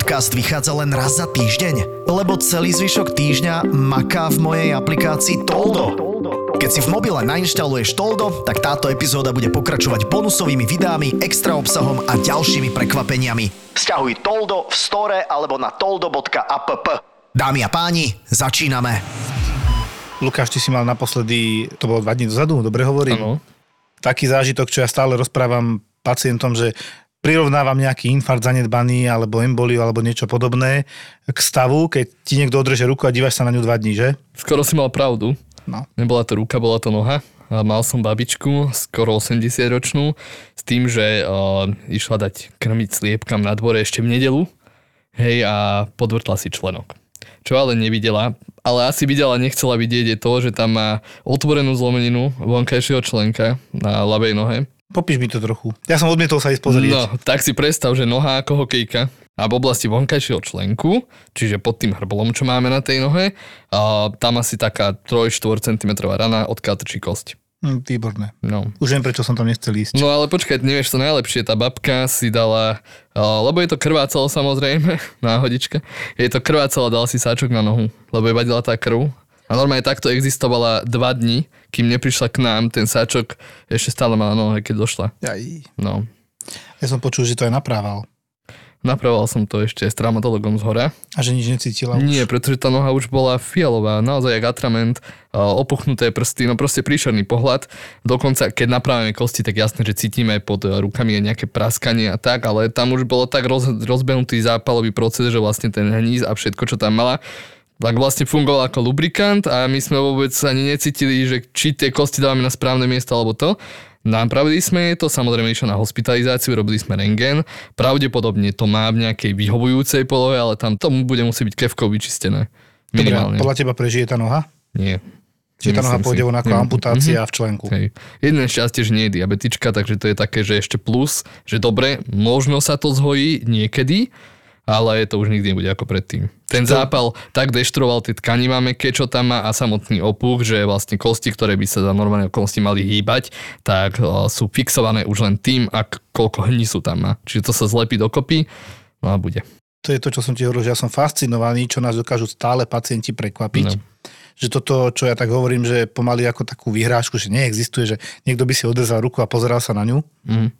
Podcast vychádza len raz za týždeň? Lebo celý zvyšok týždňa maká v mojej aplikácii Toldo. Keď si v mobile nainštaluješ Toldo, tak táto epizóda bude pokračovať bonusovými videami, extra obsahom a ďalšími prekvapeniami. Sťahuj Toldo v store alebo na toldo.app. Dámy a páni, začíname. Lukáš, ty si mal naposledy, to bolo dva dní dozadu, dobre hovorím? Áno. Taký zážitok, čo ja stále rozprávam pacientom, že prirovnávam nejaký infarkt zanedbaný alebo emboliu alebo niečo podobné k stavu, keď ti niekto odreže ruku a dívaš sa na ňu dva dní, že? Skoro si mal pravdu. No. Nebola to ruka, bola to noha. A mal som babičku, skoro 80 ročnú, s tým, že uh, išla dať krmiť sliepkam na dvore ešte v nedelu. Hej, a podvrtla si členok. Čo ale nevidela, ale asi videla, nechcela vidieť je to, že tam má otvorenú zlomeninu vonkajšieho členka na ľavej nohe. Popíš mi to trochu. Ja som odmietol sa ísť pozrieť. No, tak si predstav, že noha ako hokejka a v oblasti vonkajšieho členku, čiže pod tým hrbolom, čo máme na tej nohe, a tam asi taká 3-4 cm rana, odkiaľ trčí kosť. Hm, výborné. No. Už viem, prečo som tam nechcel ísť. No ale počkaj, nevieš to najlepšie, tá babka si dala, lebo je to krvácalo samozrejme, náhodička, je to krvácalo, dala si sáčok na nohu, lebo je vadila tá krv. A normálne takto existovala dva dni, kým neprišla k nám, ten sáčok ešte stále mala nohe, keď došla. Aj. No. Ja som počul, že to aj naprával. Napravoval som to ešte s traumatologom z hora. A že nič necítila už. Nie, pretože tá noha už bola fialová, naozaj jak atrament, opuchnuté prsty, no proste príšerný pohľad. Dokonca, keď napravíme kosti, tak jasné, že cítime pod e, rukami aj nejaké praskanie a tak, ale tam už bolo tak roz, rozbehnutý zápalový proces, že vlastne ten hníz a všetko, čo tam mala, tak vlastne fungoval ako lubrikant a my sme vôbec ani necítili, že či tie kosti dávame na správne miesto alebo to. Napravili sme to, samozrejme išlo na hospitalizáciu, robili sme rengen. Pravdepodobne to má v nejakej vyhovujúcej polohe, ale tam tomu bude musieť byť kevkou vyčistené. Dobre, Minimálne. podľa teba prežije tá noha? Nie. Čiže tá noha pôjde von ako Nie. amputácia Mhm. v členku. Hej. Jedné šťastie, že nie je diabetička, takže to je také, že ešte plus, že dobre, možno sa to zhojí niekedy, ale to už nikdy nebude ako predtým. Ten zápal tak deštroval tie tkaniva meké, čo tam má a samotný opuch, že vlastne kosti, ktoré by sa za normálne okolnosti mali hýbať, tak sú fixované už len tým, ak koľko hnisu tam má. Čiže to sa zlepí dokopy, no a bude. To je to, čo som ti hovoril, že ja som fascinovaný, čo nás dokážu stále pacienti prekvapiť. No. Že toto, čo ja tak hovorím, že pomaly ako takú vyhrážku, že neexistuje, že niekto by si odrezal ruku a pozeral sa na ňu. Mm.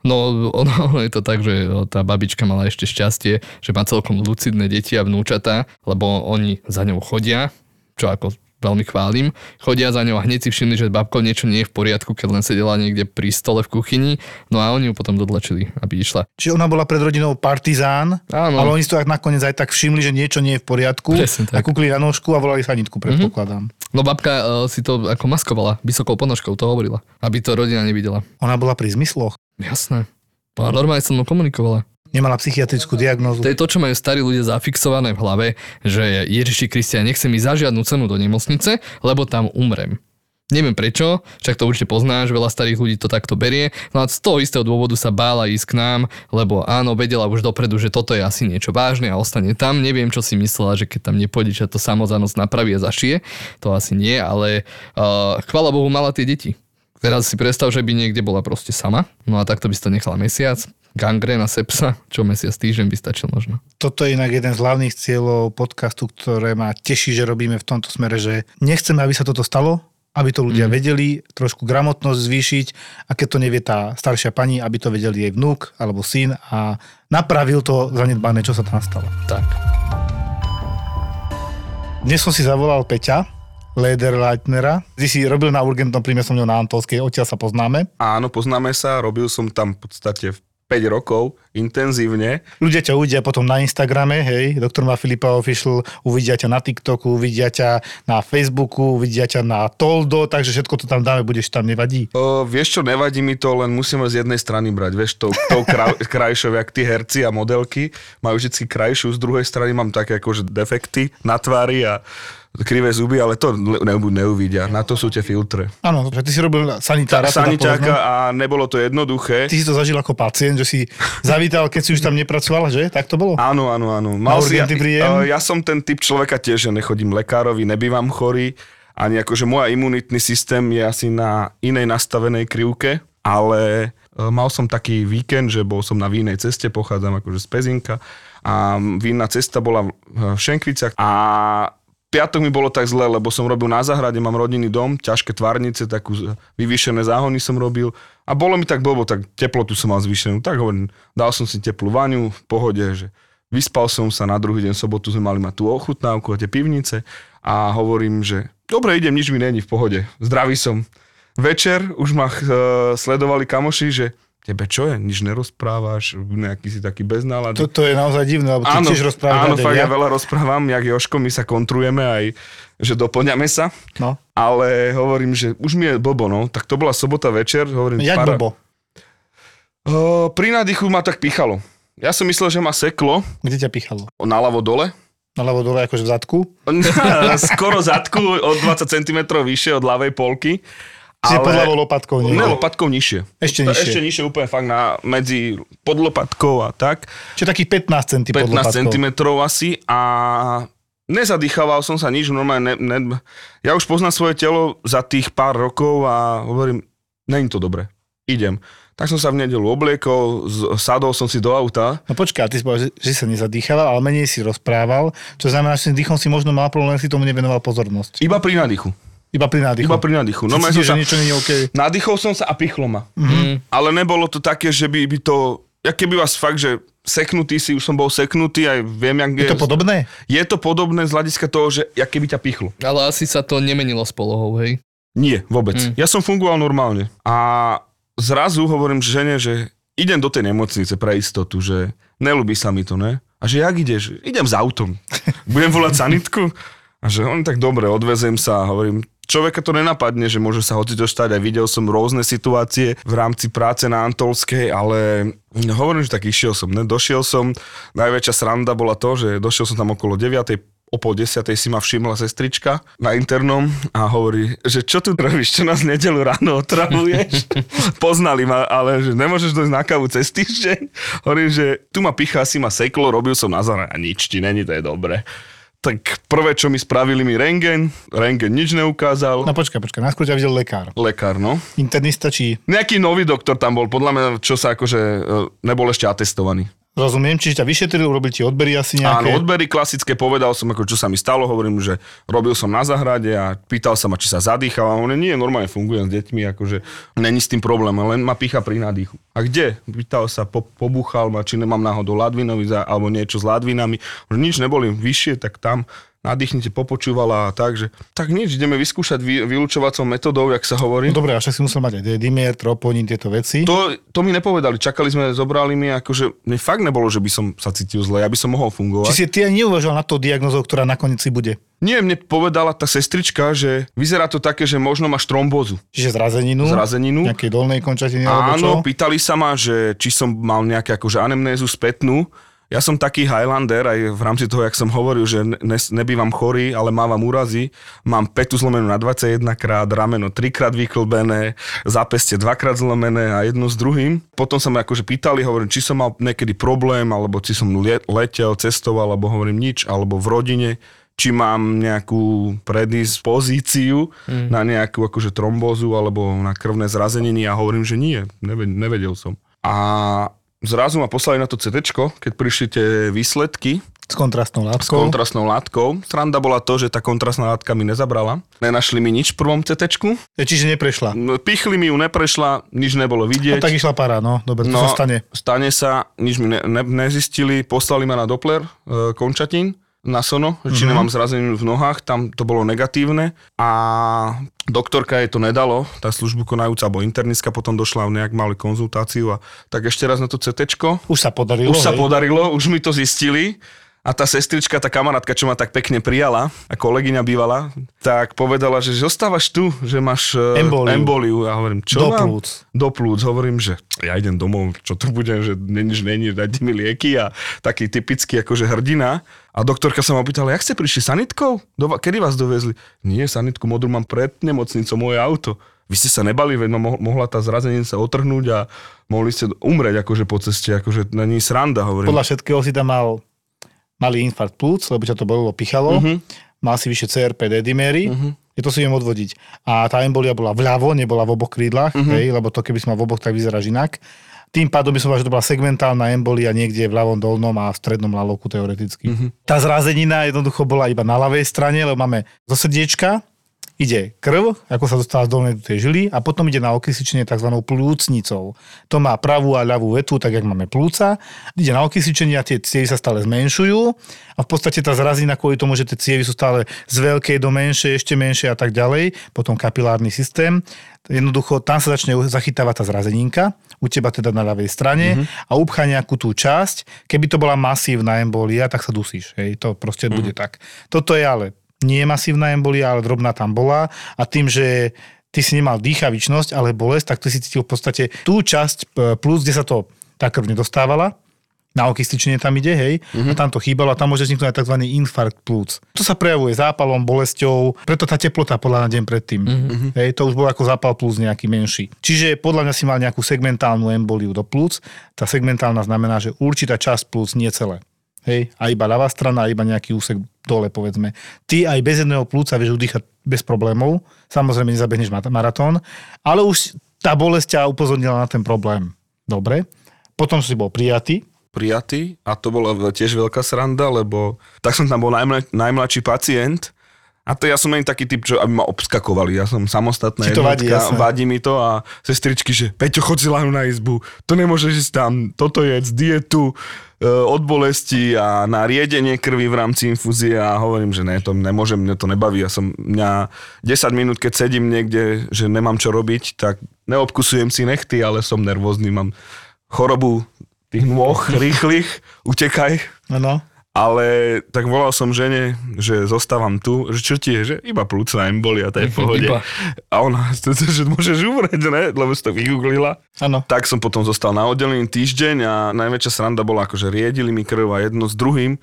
No, ono, ono je to tak, že tá babička mala ešte šťastie, že má celkom lucidné deti a vnúčatá, lebo oni za ňou chodia, čo ako veľmi chválim, chodia za ňou a hneď si všimli, že babko niečo nie je v poriadku, keď len sedela niekde pri stole v kuchyni, no a oni ju potom dodlačili, aby išla. Čiže ona bola pred rodinou partizán, Áno. ale oni si to nakoniec aj tak všimli, že niečo nie je v poriadku Presne tak. a kúkli na nožku a volali sanitku, predpokladám. No babka uh, si to ako maskovala, vysokou ponožkou to hovorila, aby to rodina nevidela. Ona bola pri zmysloch, Jasné. A normálne som mnou komunikovala. nemala psychiatrickú diagnózu. To je to, čo majú starí ľudia zafixované v hlave, že Ježiši Kristia, nechcem ísť za žiadnu cenu do nemocnice, lebo tam umrem. Neviem prečo, však to určite poznáš, veľa starých ľudí to takto berie, no a z toho istého dôvodu sa bála ísť k nám, lebo áno, vedela už dopredu, že toto je asi niečo vážne a ostane tam. Neviem, čo si myslela, že keď tam nepôjde, že to samozanosť napraví a zašije, to asi nie, ale uh, chvala Bohu mala tie deti. Teraz si predstav, že by niekde bola proste sama, no a takto by si to nechala mesiac, gangrena, sepsa, čo mesiac, týždeň by stačil možno. Toto je inak jeden z hlavných cieľov podcastu, ktoré ma teší, že robíme v tomto smere, že nechceme, aby sa toto stalo, aby to ľudia Mhm. vedeli, trošku gramotnosť zvýšiť a keď to nevie tá staršia pani, aby to vedel jej vnúk alebo syn a napravil to zanedbané, čo sa tam stalo. Tak. Dnes som si zavolal Peťa, Lederleitnera. Ty si robil na urgentnom príjme som ňou na Antolskej, odtiaľ sa poznáme. Áno, poznáme sa, robil som tam v podstate v rokov intenzívne. Ľudia ťa uvidia potom na Instagrame, hej, doktor má Filipa Official, uvidia ťa na TikToku, uvidia ťa na Facebooku, uvidia ťa na Toldo, takže všetko to tam dáme, budeš tam, nevadí. O, vieš čo, nevadí mi to, len musíme z jednej strany brať, vieš, tou, tou kraj, krajšou, jak tí herci a modelky majú vždy krajšiu, z druhej strany mám také akože defekty na tvári a krivé zuby, ale to ne, neuvidia. Na to sú tie filtre. Áno, že ty si robil sanitára. teda Saniťáka povedzme. a nebolo to jednoduché. Ty si to zažil ako pacient, že si zavítal, keď si už tam nepracoval, že? Tak to bolo? Áno, áno, áno. Na si, ja, príjem? ja som ten typ človeka tiež, že nechodím lekárovi, nebývam chorý, ani akože môj imunitný systém je asi na inej nastavenej krivke, ale e, mal som taký víkend, že bol som na vínej ceste, pochádzam akože z Pezinka a vína cesta bola v Šenkviciach a piatok mi bolo tak zle, lebo som robil na záhrade, mám rodinný dom, ťažké tvárnice, takú vyvýšené záhony som robil a bolo mi tak blbo, tak teplotu som mal zvýšenú. Tak hovorím, dal som si teplú vaňu v pohode, že vyspal som sa, na druhý deň sobotu sme mali mať tú ochutnávku a tie pivnice a hovorím, že dobre, idem, nič mi není v pohode, zdravý som. Večer už ma uh, sledovali kamoši, že tebe čo je, nič nerozprávaš, nejaký si taký bez nálady. To, to je naozaj divné, lebo ty tiež rozprávaš. áno, fakt ja? ja veľa rozprávam, jak Joško, my sa kontrujeme aj, že doplňame sa, No, ale hovorím, že už mi je blbo, no, tak to bola sobota večer, hovorím, jak para- blbo? O, pri nádychu ma tak pichalo. Ja som myslel, že ma seklo, Kde ťa pichalo? naľavo dole, Naľavo dole akože v zadku? skoro zadku, od 20 cm vyššie od ľavej polky. Čiže pod ľavou lopatkou nie. Ne, lopatkou nižšie. Ešte nižšie. Ešte nižšie, úplne fakt na, medzi pod lopatkou a tak. Čiže takých 15 cm pod 15 lopatkou. cm asi a nezadýchaval som sa nič, normálne, ne, ne, ja už poznám svoje telo za tých pár rokov a hovorím, není to dobre, idem. Tak som sa v nedelu obliekol, sadol som si do auta, No počkaj, ty si povedal, že, že sa nezadýchaval, ale menej si rozprával, čo znamená, že s tým dýchom si možno mal problém, si tomu nevenoval pozornosť. iba pri nádychu. Iba pri nádychu. Iba pri nádychu. No, Cítiš, som že sa, niečo nie je OK. nadýchol som sa a pichlo ma. Mm. Ale nebolo to také, že by, by to, ja keby vás fakt, že seknutý si, už som bol seknutý, aj viem, jak Je to podobné? Je to podobné z hľadiska toho, že jak keby ťa pichlo. Ale asi sa to nemenilo s polohou, hej? Nie, vôbec. Mm. Ja som fungoval normálne. A zrazu hovorím žene, že idem do tej nemocnice pre istotu, že nelúbi sa mi to, ne? A že jak ideš? Idem s autom. Budem volať sanitku? A že on tak dobre, odvezem sa a hovorím, človeka to nenapadne, že môže sa hoci to stať. Aj videl som rôzne situácie v rámci práce na Antolskej, ale hovorím, že tak išiel som. Ne? Došiel som, najväčšia sranda bola to, že došiel som tam okolo 9 o pol desiatej si ma všimla sestrička na internom a hovorí, že čo tu robíš, čo nás nedelu ráno otravuješ? Poznali ma, ale že nemôžeš dojsť na kávu cez týždeň. Hovorím, že tu ma pichá, si ma seklo, robil som na zára a nič ti není, to je dobre. Tak prvé, čo mi spravili mi rengen, rengen nič neukázal. No počkaj, počkaj, najskôr ťa videl lekár. Lekár, no. Internista či... Nejaký nový doktor tam bol, podľa mňa, čo sa akože e, nebol ešte atestovaný. Rozumiem, čiže ťa vyšetril, urobil ti odbery asi Áno, nejaké. odbery klasické, povedal som, ako čo sa mi stalo, hovorím, že robil som na zahrade a pýtal sa ma, či sa zadýchal a on nie, normálne fungujem s deťmi, akože není s tým problém, len ma pícha pri nádychu. A kde? Pýtal sa, po, pobuchal ma, či nemám náhodou ladvinovi za, alebo niečo s ladvinami. Nič neboli vyššie, tak tam nadýchnite, popočúvala a tak, že tak nič, ideme vyskúšať vy, vylúčovacou metodou, jak sa hovorí. No dobre, a však si musel mať aj dimer, troponín, tieto veci. To, to mi nepovedali, čakali sme, zobrali mi, akože mne fakt nebolo, že by som sa cítil zle, ja by som mohol fungovať. Či si ty neuvažoval na to diagnozou, ktorá nakoniec si bude? Nie, mne povedala tá sestrička, že vyzerá to také, že možno máš trombózu. Čiže zrazeninu? Zrazeninu. Nejakej dolnej končatiny alebo čo? Áno, pýtali sa ma, že či som mal nejaké akože anemnézu spätnú. Ja som taký Highlander, aj v rámci toho, jak som hovoril, že ne, nebývam chorý, ale mávam úrazy. Mám petu zlomenú na 21 krát, rameno 3 krát vyklbené, zápestie 2 krát zlomené a jedno s druhým. Potom sa ma akože pýtali, hovorím, či som mal niekedy problém, alebo či som le- letel, cestoval, alebo hovorím nič, alebo v rodine či mám nejakú predispozíciu mm. na nejakú akože trombózu alebo na krvné zrazeniny a hovorím, že nie, nevedel, nevedel som. A zrazu ma poslali na to CT, keď prišli tie výsledky S kontrastnou s látkou? kontrastnou látkou. Sranda bola to, že tá kontrastná látka mi nezabrala. Nenašli mi nič v prvom CT. E, Čiže neprešla. Pichli mi ju, neprešla, nič nebolo No vidieť. tak išla para, no. Dobre, to sa stane. Stane sa, nič mi ne, ne, nezistili, poslali ma na Doppler e, končatín na sono, či Mhm. nemám zrazeninu v nohách, tam to bolo negatívne a doktorka jej to nedalo, tá službu konajúca, alebo internistka potom došla, nejak mali konzultáciu a tak ešte raz na to CTčko. Už sa podarilo, Už sa hej? podarilo, už mi to zistili. A tá sestrička, tá kamarátka, čo ma tak pekne prijala, a kolegyňa bývala, tak povedala, že zostávaš tu, že máš eh, Emboliu. emboliu. A hovorím, čo Do mám? plúc. Do plúc. Hovorím, že ja idem domov, čo tu budem, že nič není, dajte mi lieky a taký typický akože hrdina. A doktorka sa ma opýtala, jak ste prišli sanitkou? Do, kedy vás dovezli? Nie, sanitku modru mám pred nemocnicou, moje auto. Vy ste sa nebali, veď mohla tá zrazenica otrhnúť a mohli ste umrieť akože po ceste, akože není sranda, hovorím. Podľa všetkého si tam mal malý infarkt plúc, lebo ťa to bolelo, pichalo. Mhm. Mal si vyššie CRP, dedimery. Je to si viem odvodiť. A tá embolia bola vľavo, nebola v oboch krídlach, Mhm. hej, lebo to keby si mal v oboch, tak vyzeráš inak. Tým pádom by som povedal, že to bola segmentálna embolia niekde v ľavom dolnom a v strednom laloku teoreticky. Mhm. Tá zrazenina jednoducho bola iba na ľavej strane, lebo máme zo srdiečka, ide krv, ako sa dostáva z dolnej do tej žily a potom ide na okysličenie tzv. plúcnicou. To má pravú a ľavú vetu, tak jak máme plúca. Ide na okysličenie a tie cievy sa stále zmenšujú a v podstate tá zrazina kvôli tomu, že tie cievy sú stále z veľkej do menšej, ešte menšie a tak ďalej, potom kapilárny systém, jednoducho tam sa začne zachytávať tá zrazeninka, u teba teda na ľavej strane mm-hmm. a upchá nejakú tú časť. Keby to bola masívna embolia, tak sa dusíš. Hej, to proste mm-hmm. bude tak. Toto je ale nie masívna embolia, ale drobná tam bola a tým, že ty si nemal dýchavičnosť, ale bolesť, tak ty si cítil v podstate tú časť plus, kde sa to tá krv nedostávala, na okysličenie tam ide, hej, mm-hmm. a tam to chýbalo a tam môže vzniknúť aj tzv. infarkt plúc. To sa prejavuje zápalom, bolesťou, preto tá teplota podľa na deň predtým. Mm-hmm. Hej, to už bol ako zápal plúc nejaký menší. Čiže podľa mňa si mal nejakú segmentálnu emboliu do plúc. Tá segmentálna znamená, že určitá časť plúc, nie celé. Hej, a iba ľavá strana, a iba nejaký úsek dole, povedzme. Ty aj bez jedného plúca vieš udýchať bez problémov. Samozrejme, nezabehneš maratón, ale už tá bolesť ťa upozornila na ten problém. Dobre. Potom si bol prijatý. prijatý a to bola tiež veľká sranda, lebo tak som tam bol najmla, najmladší pacient a to ja som len taký typ, čo aby ma obskakovali. Ja som samostatná Ti to vadí, jasné. vadí mi to a sestričky, že Peťo, chod si lahnu na izbu, to nemôžeš ísť tam, toto je dietu, e, od bolesti a na riedenie krvi v rámci infúzie a hovorím, že ne, to nemôžem, mňa to nebaví. Ja som, mňa 10 minút, keď sedím niekde, že nemám čo robiť, tak neobkusujem si nechty, ale som nervózny, mám chorobu tých nôh rýchlych, utekaj. Áno. Ale tak volal som žene, že zostávam tu, že čo ti je, že iba plúcna embolia, to je v pohode. Iba. A ona, že môžeš umrieť, ne? Lebo si to vygooglila. Áno. Tak som potom zostal na oddelení týždeň a najväčšia sranda bola, akože riedili mi krv a jedno s druhým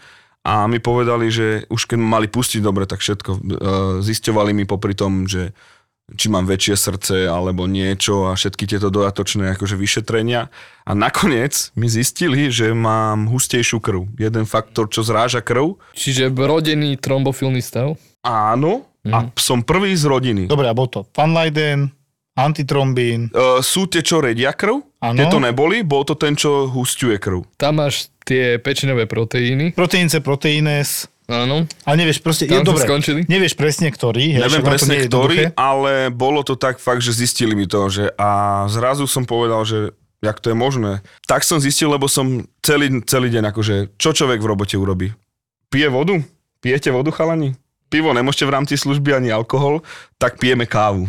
a mi povedali, že už keď ma mali pustiť dobre, tak všetko. E, Zisťovali mi popri tom, že či mám väčšie srdce alebo niečo a všetky tieto dodatočné akože vyšetrenia. A nakoniec mi zistili, že mám hustejšiu krv. Jeden faktor, čo zráža krv. Čiže rodený trombofilný stav. Áno. A som prvý z rodiny. Dobre, a bol to Fanliden, antitrombín. Uh, sú tie, čo redia krv? Áno. Tieto neboli, bol to ten, čo husťuje krv. Tam máš tie pečinové proteíny. Proteín C, proteínes. Áno. Ale nevieš proste, je dobre, skončili? nevieš presne ktorý. hej, Neviem presne ktorý, jednoduché. ale bolo to tak fakt, že zistili mi to, že a zrazu som povedal, že jak to je možné. Tak som zistil, lebo som celý, celý deň akože, čo človek v robote urobí? Pije vodu? Pijete vodu, chalani? Pivo nemôžete v rámci služby ani alkohol, tak pijeme kávu.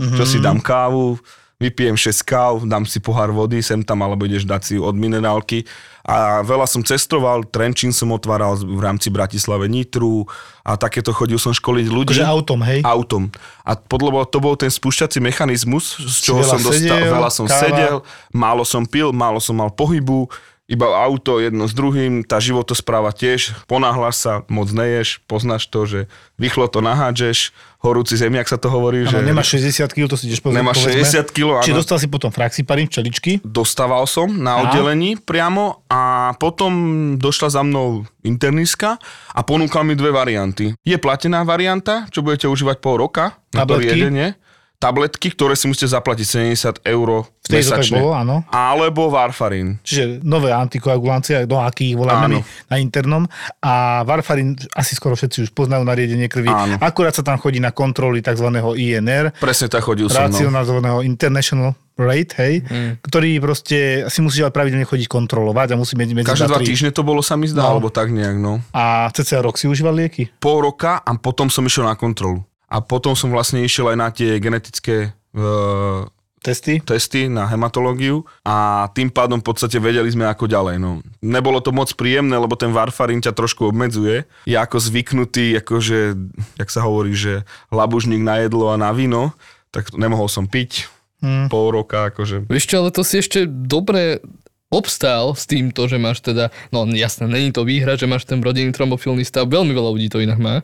Mm-hmm. Čo si dám kávu, vypijem 6 káv, dám si pohár vody, sem tam, alebo ideš dať si od minerálky. A veľa som cestoval, Trenčín som otváral v rámci Bratislave Nitru a takéto chodil som školiť ľudí. Akože autom, hej? Autom. A podľa to bol ten spúšťací mechanizmus, z čoho som dostal, sedel, veľa som káva. sedel, málo som pil, málo som mal pohybu, iba auto jedno s druhým, tá životospráva tiež, ponáhľaš sa, moc neješ, poznáš to, že rýchlo to nahádžeš, horúci zemiak sa to hovorí, Áno, že nemáš 60 kg, to si ideš pozrieť. Nemáš povedzme. 60 kg, áno. Či dostal si potom fraxiparín, včeličky. dostával som na A? oddelení priamo a potom došla za mnou internistka a ponúkal mi dve varianty. Je platená varianta, čo budete užívať pol roka na to Tabletky? riedenie. Tabletky, ktoré si musíte zaplatiť 70 eur V tej to tak mesačne. bolo, áno. Alebo Warfarin. Čiže nové antikoagulancie, do akých ich voláme na internom. A Warfarin asi skoro všetci už poznajú nariadenie krvi. Áno. Akurát sa tam chodí na kontroly tzv. INR, Presne tak chodil som. No. racionalizovaného International Rate, hej, mm. ktorý proste si musí ale pravidelne chodiť kontrolovať a musí medzi, medzi Každé dva týždne to bolo, sa mi zdá, No. alebo tak nejak, no. A cca rok si užíval lieky? Pol roka a potom som išiel na kontrolu. A potom som vlastne išiel aj na tie genetické uh, Testy? testy na hematológiu a tým pádom v podstate vedeli sme ako ďalej. No. Nebolo to moc príjemné, lebo ten varfarín ťa trošku obmedzuje. Ja ako zvyknutý, akože, jak sa hovorí, že labužník na jedlo a na víno, tak nemohol som piť Hmm. pol roka, akože Vieš čo, ale to si ešte dobre obstál s týmto, že máš teda, no jasné, není to výhra, že máš ten rodinný trombofilný stav, veľmi veľa ľudí to inak má.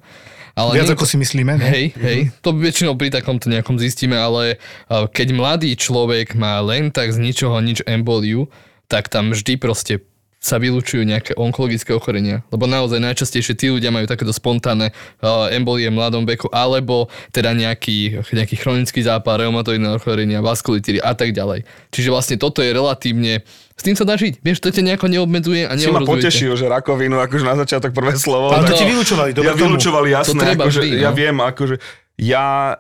Ale Viac nie- ako si myslíme, no? Hej, hej, to väčšinou pri takomto nejakom zistíme, ale uh, keď mladý človek má len tak z ničoho nič emboliu, tak tam vždy proste sa vylúčujú nejaké onkologické ochorenia. Lebo naozaj najčastejšie tí ľudia majú takéto spontánne uh, embolie v mladom veku, alebo teda nejaký, nejaký chronický zápal, reumatoidné ochorenia, vaskulitíry a tak ďalej. Čiže vlastne toto je relatívne, s tým sa dá žiť. Vieš, to ťa nejako neobmedzuje a si ma neohrozuje potešil, že rakovinu, akože na začiatok prvé slovo. Ale to ti vylúčovali, dobre ja tomu. vylúčovali, jasné. To treba akože, vždy, ja no. viem, akože ja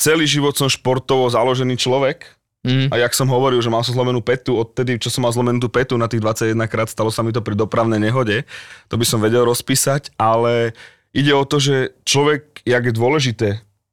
celý život som športovo založený človek Mm. a jak som hovoril, že mal som zlomenú petu, odtedy, čo som mal zlomenú tú petu na tých 21 krát, stalo sa mi to pri dopravnej nehode, to by som vedel rozpísať, ale ide o to, že človek, jak je dôležité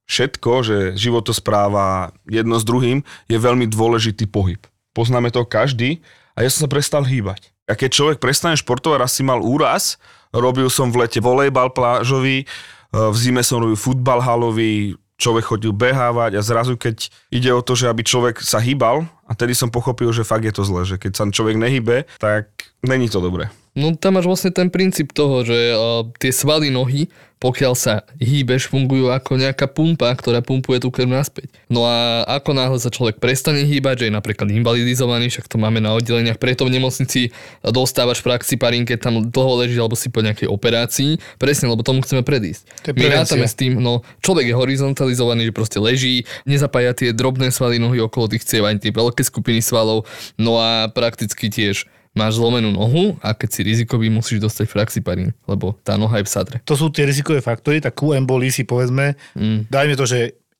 všetko, že životospráva jedno s druhým, je veľmi dôležitý pohyb. Poznáme to každý a ja som sa prestal hýbať. A keď človek prestane športovať, raz si mal úraz, robil som v lete volejbal plážový, v zime som robil futbal halový, človek chodil behávať a zrazu keď ide o to, že aby človek sa hýbal a tedy som pochopil, že fakt je to zle, že keď sa človek nehybe, tak není to dobré. No tam máš vlastne ten princíp toho, že uh, tie svaly nohy, pokiaľ sa hýbeš, fungujú ako nejaká pumpa, ktorá pumpuje tú krv naspäť. No a ako náhle sa človek prestane hýbať, že je napríklad invalidizovaný, však to máme na oddeleniach, preto v nemocnici dostávaš praxiparín, keď tam dlho leží alebo si po nejakej operácii, presne, lebo tomu chceme predísť. My rátame s tým, no človek je horizontalizovaný, že proste leží, nezapája tie drobné svaly nohy okolo tých ciev, ani tie veľké skupiny svalov, no a prakticky tiež máš zlomenú nohu a keď si rizikový, musíš dostať fraxiparín, lebo tá noha je v sadre. To sú tie rizikové faktory, tak ku embolii si povedzme, Mm. dajme to, že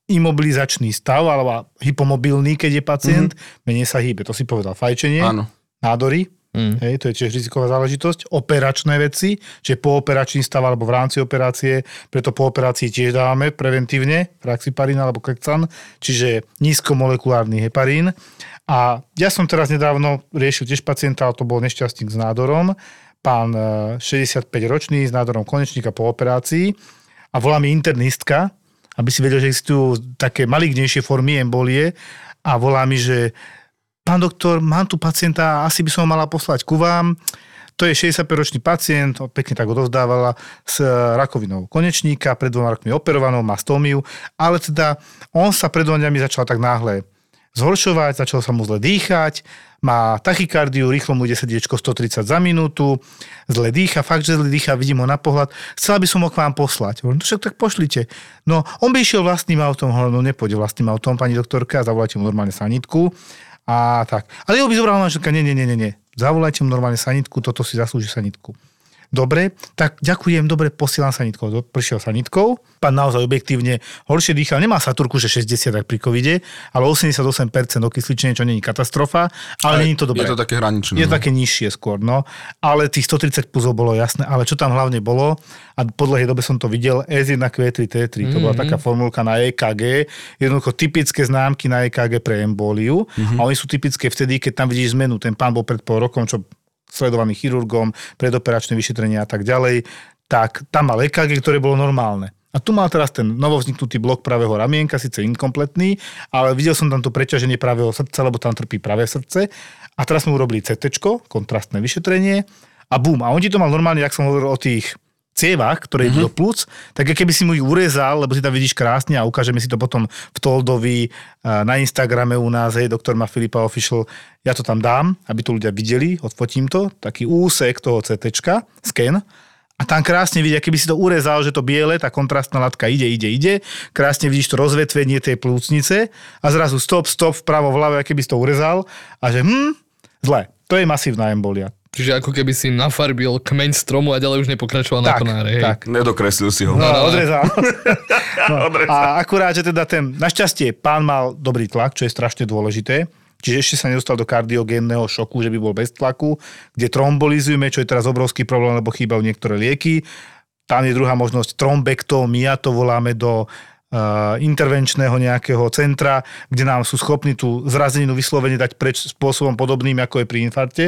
imobilizačný stav alebo hypomobilný, keď je pacient, mm-hmm. menej sa hýbe. To si povedal. Fajčenie, Áno. nádory, Mm. hej, to je tiež riziková záležitosť. Operačné veci, čiže pooperačný stav alebo v rámci operácie, preto po operácii tiež dávame preventívne fraxiparín alebo klexan, čiže nízkomolekulárny heparín. A ja som teraz nedávno riešil tiež pacienta, ale to bol nešťastník s nádorom, pán e, 65-ročný s nádorom konečníka po operácii. A volá mi internistka, aby si vedel, že existujú také malignejšie formy embolie. A volá mi, že pán doktor, mám tu pacienta, asi by som ho mala poslať ku vám. To je 65-ročný pacient, pekne tak odovzdávala s rakovinou konečníka, pred dvoma rokmi operovanou, má stómiu, ale teda on sa pred dvoma dňami začal tak náhle zhoršovať, začal sa mu zle dýchať, má tachykardiu, rýchlo mu ide srdiečko 130 za minútu, zle dýcha, fakt, že zle dýcha, vidím ho na pohľad, chcela by som ho k vám poslať. Hovorím, no však tak pošlite. No, on by išiel vlastným autom, hovorím, no nepôjde vlastným autom, pani doktorka, zavolajte mu normálne sanitku. A tak. Ale jeho by zobrala manželka, nie, nie, nie, nie, nie. Zavolajte mu normálne sanitku, toto si zaslúži sanitku. Dobre, tak ďakujem, dobre, posielam sanitkou. Prišiel sanitkou, pán naozaj objektívne horšie dýchal, nemá saturku, že 60 tak pri covide, ale 88% okysličenie, čo není katastrofa, ale nie je to dobré. Je to také hraničné. Je no. také nižšie skôr, no. Ale tých 130 pulzov bolo jasné. Ale čo tam hlavne bolo, a po dlhej dobe som to videl, S1, Q3, T3, to bola taká formulka na EKG, jednoducho typické známky na EKG pre embóliu. A oni sú typické vtedy, keď tam vidíš zmenu. Ten pán bol pred pol rokom, čo sledovaný chirurgom, predoperačné vyšetrenia a tak ďalej, tak tam mal EKG, ktoré bolo normálne. A tu mal teraz ten novovzniknutý blok pravého ramienka, síce inkompletný, ale videl som tam to preťaženie pravého srdca, lebo tam trpí pravé srdce. A teraz sme urobili CT, kontrastné vyšetrenie a bum. A on ti to mal normálne, jak som hovoril o tých cievach, ktoré idú do plúc, tak keby si mu ich urezal, lebo si tam vidíš krásne a ukážeme si to potom v Toldovi, eh, na Instagrame u nás, hej, doktor ma Filipa Official, ja to tam dám, aby to ľudia videli, odfotím to, taký úsek toho CT, sken, A tam krásne vidia, keby si to urezal, že to biele, tá kontrastná látka ide, ide, ide, krásne vidíš to rozvetvenie tej plúcnice a zrazu stop, stop, vpravo, vľavo, keby si to urezal. A že hm, zle. To je masívna embolia. Čiže ako keby si nafarbil kmeň stromu a ďalej už nepokračoval na Tak, konáre. hej. tak. Nedokreslil si ho. No, no. odrezal. No, a akurát, že teda ten, našťastie, pán mal dobrý tlak, čo je strašne dôležité. Čiže ešte sa nedostal do kardiogénneho šoku, že by bol bez tlaku, kde trombolizujeme, čo je teraz obrovský problém, lebo chýbajú niektoré lieky. Tam je druhá možnosť trombektómia, to voláme do uh, intervenčného nejakého centra, kde nám sú schopní tú zrazeninu vyslovene dať preč spôsobom podobným, ako je pri infarte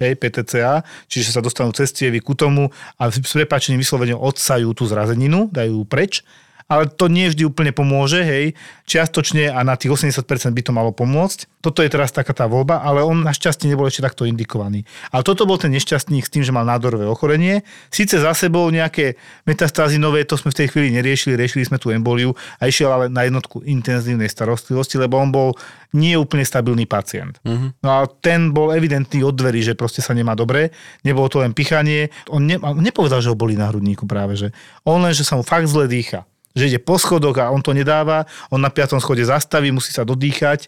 hej, PTCA, čiže sa dostanú cez cievy ku tomu a s prepačením vyslovene odsajú tú zrazeninu, dajú ju preč, ale to nie vždy úplne pomôže, hej, čiastočne a na tých 80% by to malo pomôcť. Toto je teraz taká tá voľba, ale on našťastie nebol ešte takto indikovaný. Ale toto bol ten nešťastník s tým, že mal nádorové ochorenie. Síce za sebou nejaké metastázy nové, to sme v tej chvíli neriešili, riešili sme tú emboliu a išiel ale na jednotku intenzívnej starostlivosti, lebo on bol nie úplne stabilný pacient. Uh-huh. No a ten bol evidentný od dverí, že proste sa nemá dobre, nebolo to len pichanie. On, ne, nepovedal, že ho boli na hrudníku práve, že on len, že sa mu fakt zle dýcha že ide po schodoch a on to nedáva, on na piatom schode zastaví, musí sa dodýchať,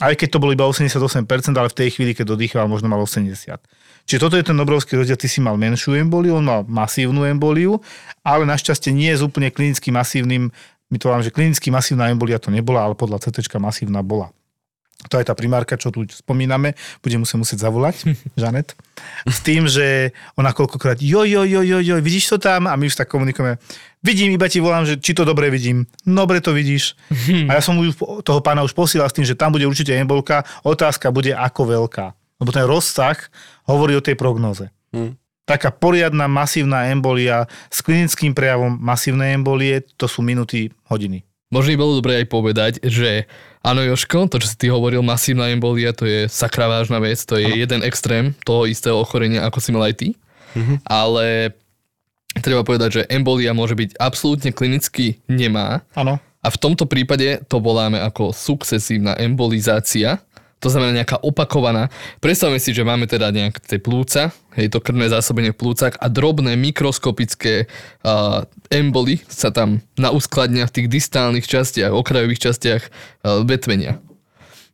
aj keď to bolo iba 88%, ale v tej chvíli, keď dodýchal, možno mal 80%. Čiže toto je ten obrovský rozdiel, ty si mal menšiu emboliu, on mal masívnu emboliu, ale našťastie nie je úplne klinicky masívnym, my to vám, že klinicky masívna embolia to nebola, ale podľa CT masívna bola. To je tá primárka, čo tu spomíname, budem musieť musieť zavolať, Žanet, s tým, že ona koľkokrát, jo, jo, jo, jo, jo, vidíš to tam? A my už tak komunikujeme, vidím, iba ti volám, že či to dobre vidím. Dobre to vidíš. A ja som toho pána už posílal s tým, že tam bude určite embolka, otázka bude ako veľká. Lebo ten rozsah hovorí o tej prognoze. Hm. Taká poriadna masívna embolia s klinickým prejavom masívnej embolie, to sú minuty, hodiny. Možno by bolo dobré aj povedať, že áno Joško, to čo si ty hovoril, masívna embolia, to je sakra vážna vec, to je ano. jeden extrém toho istého ochorenia, ako si mal aj ty. Mhm. Ale treba povedať, že embolia môže byť absolútne klinicky nemá. Áno. A v tomto prípade to voláme ako sukcesívna embolizácia. To znamená nejaká opakovaná. Predstavme si, že máme teda nejaké tie plúca, hej, to krvné zásobenie v plúcach a drobné mikroskopické uh, emboly sa tam nauskladnia v tých distálnych častiach, okrajových častiach uh, vetvenia.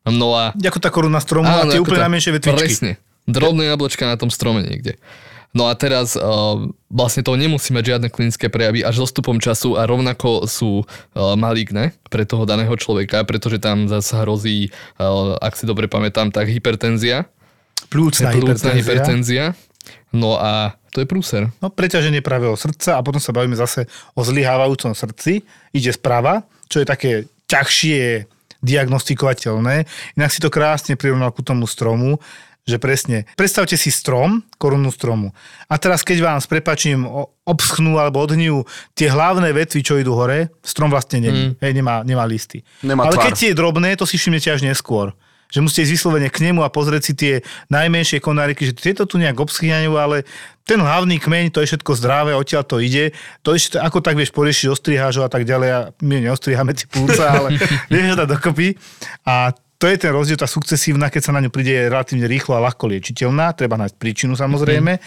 No a... Ako tá koruna stromu a tie úplne najmenšie vetvičky. Presne. Drobné jablčka na tom strome niekde. No a teraz uh, vlastne to nemusí mať žiadne klinické prejavy až dostupom času a rovnako sú uh, maligné pre toho daného človeka, pretože tam zase hrozí, uh, ak si dobre pamätám, tak hypertenzia. Plúcna, Plúcna hypertenzia. hypertenzia. No a to je prúser. No preťaženie pravého srdca a potom sa bavíme zase o zlyhávajúcom srdci. Ide sprava, čo je také ťažšie diagnostikovateľné. Inak si to krásne prirovnal ku tomu stromu, že presne, predstavte si strom, korunu stromu. A teraz, keď vám s prepačím obschnú alebo odhňujú tie hlavné vetvy, čo idú hore, strom vlastne není, mm. hej, nemá, nemá listy. Nemá Ale tvar. keď je drobné, to si všimnete až neskôr. Že musíte ísť vyslovene k nemu a pozrieť si tie najmenšie konáriky, že tieto tu nejak obschýňajú, ale ten hlavný kmeň, to je všetko zdravé, odtiaľ to ide. To ešte ako tak vieš poriešiť, ostriháš ho a tak ďalej. A my neostriháme tie púca, ale vieš dať dokopy. A to je ten rozdiel, tá sukcesívna, keď sa na ňu príde je relatívne rýchlo a ľahko liečiteľná, treba nájsť príčinu samozrejme.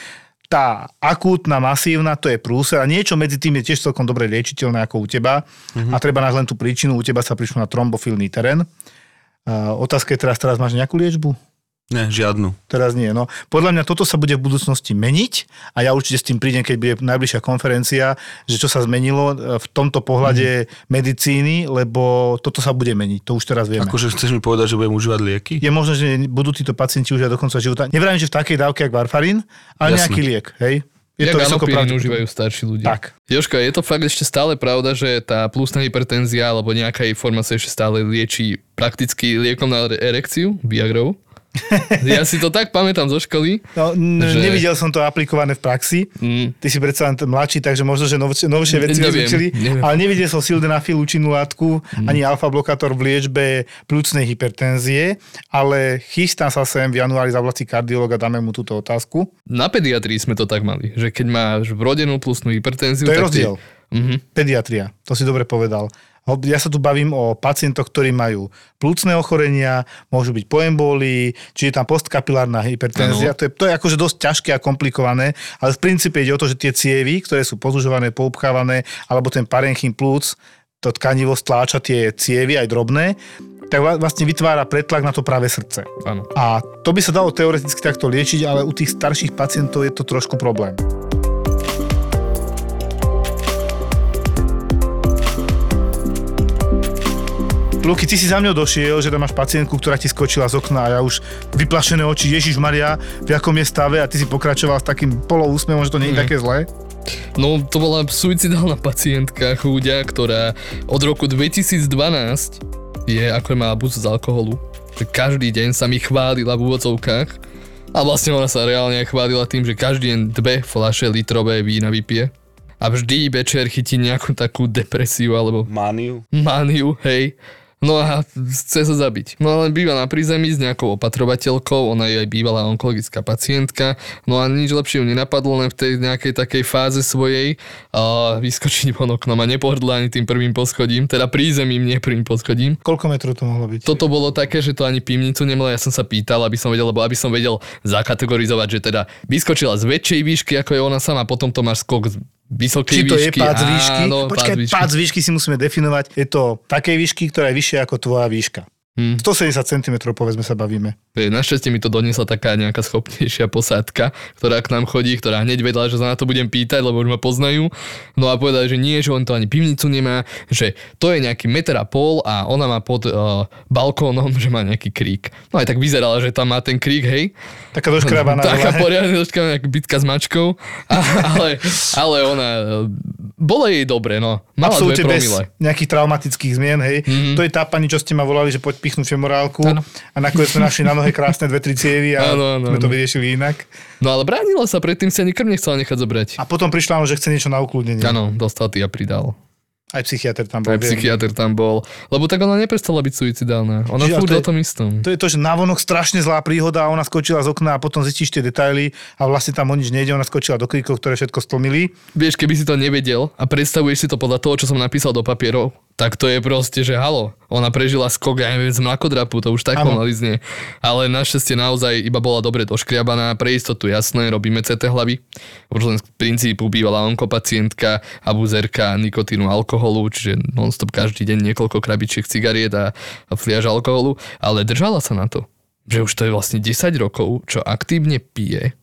Tá akútna, masívna, to je prúser a niečo medzi tým je tiež celkom dobre liečiteľné ako u teba a treba nájsť len tú príčinu, u teba sa prišlo na trombofilný terén. Uh, otázka je teraz, teraz máš nejakú liečbu? Ne, žiadnu. Teraz nie. No, podľa mňa toto sa bude v budúcnosti meniť a ja určite s tým prídem, keď bude najbližšia konferencia, že čo sa zmenilo e, v tomto pohľade mm. medicíny, lebo toto sa bude meniť. To už teraz vieme. Akože chceš mi povedať, že budem užívať lieky? Je možné, že budú títo pacienti užívať do konca života. Nevrajím, že v takej dávke, ako varfarín, ale Jasne. nejaký liek. Hej? Je to vysoko užívajú starší ľudia. Tak. Joško, je to fakt ešte stále pravda, že tá plusná hypertenzia alebo nejaká jej forma sa ešte stále lieči prakticky liekom na erekciu, Viagrou? Ja si to tak pamätám zo školy. No, n- Že- Nevidel som to aplikované v praxi. Mm. Ty si predsa len mladší, takže možno, že novšie, novšie veci neviem. Ale nevidel som sildenafil účinnú látku, ani alfa-blokátor v liečbe plúcnej hypertenzie, ale chystám sa sem v januári zavolať si kardiológa, dáme mu túto otázku. Na pediatrii sme to tak mali, že keď máš vrodenú plusnú hypertenziu... To je rozdiel. Mhm. Pediatria, to si dobre povedal. Ja sa tu bavím o pacientoch, ktorí majú plúcne ochorenia, môžu byť poembolí, či je tam postkapilárna hypertenzia. To je, to je akože dosť ťažké a komplikované, ale v princípe ide o to, že tie cievy, ktoré sú pozužované, poupchávané, alebo ten parenchym plúc, to tkanivo stláča tie cievy aj drobné, tak vla- vlastne vytvára pretlak na to práve srdce. Áno. A to by sa dalo teoreticky takto liečiť, ale u tých starších pacientov je to trošku problém. Luky, ty si za mňou došiel, že tam máš pacientku, ktorá ti skočila z okna a ja už vyplašené oči, Ježiš Maria, v akom je stave a ty si pokračoval s takým poloúsmevom, že to nie je Mhm. také zlé. No to bola suicidálna pacientka chúďa, ktorá od roku 2012 je ako má abuz z alkoholu. Že každý deň sa mi chválila v úvodzovkách a vlastne ona sa reálne chválila tým, že každý deň dve fľaše litrové vína vypije. A vždy večer chytí nejakú takú depresiu alebo Mániu. maniu, hej. No a chce sa zabiť. No ale býva na prízemí s nejakou opatrovateľkou, ona je aj bývalá onkologická pacientka, no a nič lepšie ju nenapadlo len v tej nejakej takej fáze svojej a vyskočiť von oknom a nepohrdla ani tým prvým poschodím, teda prízemím, nie prvým poschodím. Koľko metrov to mohlo byť? Toto bolo také, že to ani pivnicu nemala, ja som sa pýtal, aby som vedel, lebo aby som vedel zakategorizovať, že teda vyskočila z väčšej výšky, ako je ona sama, potom to máš skok z vysokej Či to je výšky. pád z výšky? Áno, Počkaj, pád výšky. pád z výšky si musíme definovať. Je to takej výšky, ktorá je vyššia ako tvoja výška. Hm. 170 cm povedzme sa bavíme. Našťastie mi to doniesla taká nejaká schopnejšia posádka, ktorá k nám chodí, ktorá hneď vedela, že sa na to budem pýtať, lebo už ma poznajú. No a povedali, že nie, že on to ani pivnicu nemá, že to je nejaký meter a pol a ona má pod uh, balkónom, že má nejaký krík. No aj tak vyzerala, že tam má ten krík, hej. Taká doškrabaná. Taká poriadne doška, nejaká bitka s mačkou. A, ale, ale ona, uh, bolo jej dobre, no. Mala Absolútne dve bez promile. nejakých traumatických zmien, hej. Mhm. To je tá pani, čo ste ma volali, že poď pichnúť femorálku Áno. a nakoniec sme našli na nohe krásne dve, tri cievy a Áno, áno, sme to vyriešili inak. No ale bránila sa, predtým si ani krv nechcela nechať zobrať. A potom prišla, že chce niečo na ukludnenie. Áno, dostal ty a pridal. Aj psychiatr tam bol. Aj psychiatr tam bol. Lebo tak ona neprestala byť suicidálna. Ona Čiže, furt to je- o tom istom. To je to, že návonok strašne zlá príhoda a ona skočila z okna a potom zistíš tie detaily a vlastne tam o nič nejde, ona skočila do kríkov, ktoré všetko stlmili. Vieš, keby si to nevedel a predstavuješ si to podľa toho, čo som napísal do papierov, tak to je proste, že halo, ona prežila skok, ja neviem, z mlakodrapu, to už tak pomaly znie. Ale našťastie naozaj iba bola dobre doškriabaná, pre istotu jasné, robíme CT hlavy. Už len z princípu bývala onkopacientka, abuzerka nikotínu, alkoholu, čiže non-stop každý deň niekoľko krabičiek cigariet a, a fliaž alkoholu, ale držala sa na to. Že už to je vlastne 10 rokov, čo aktívne pije,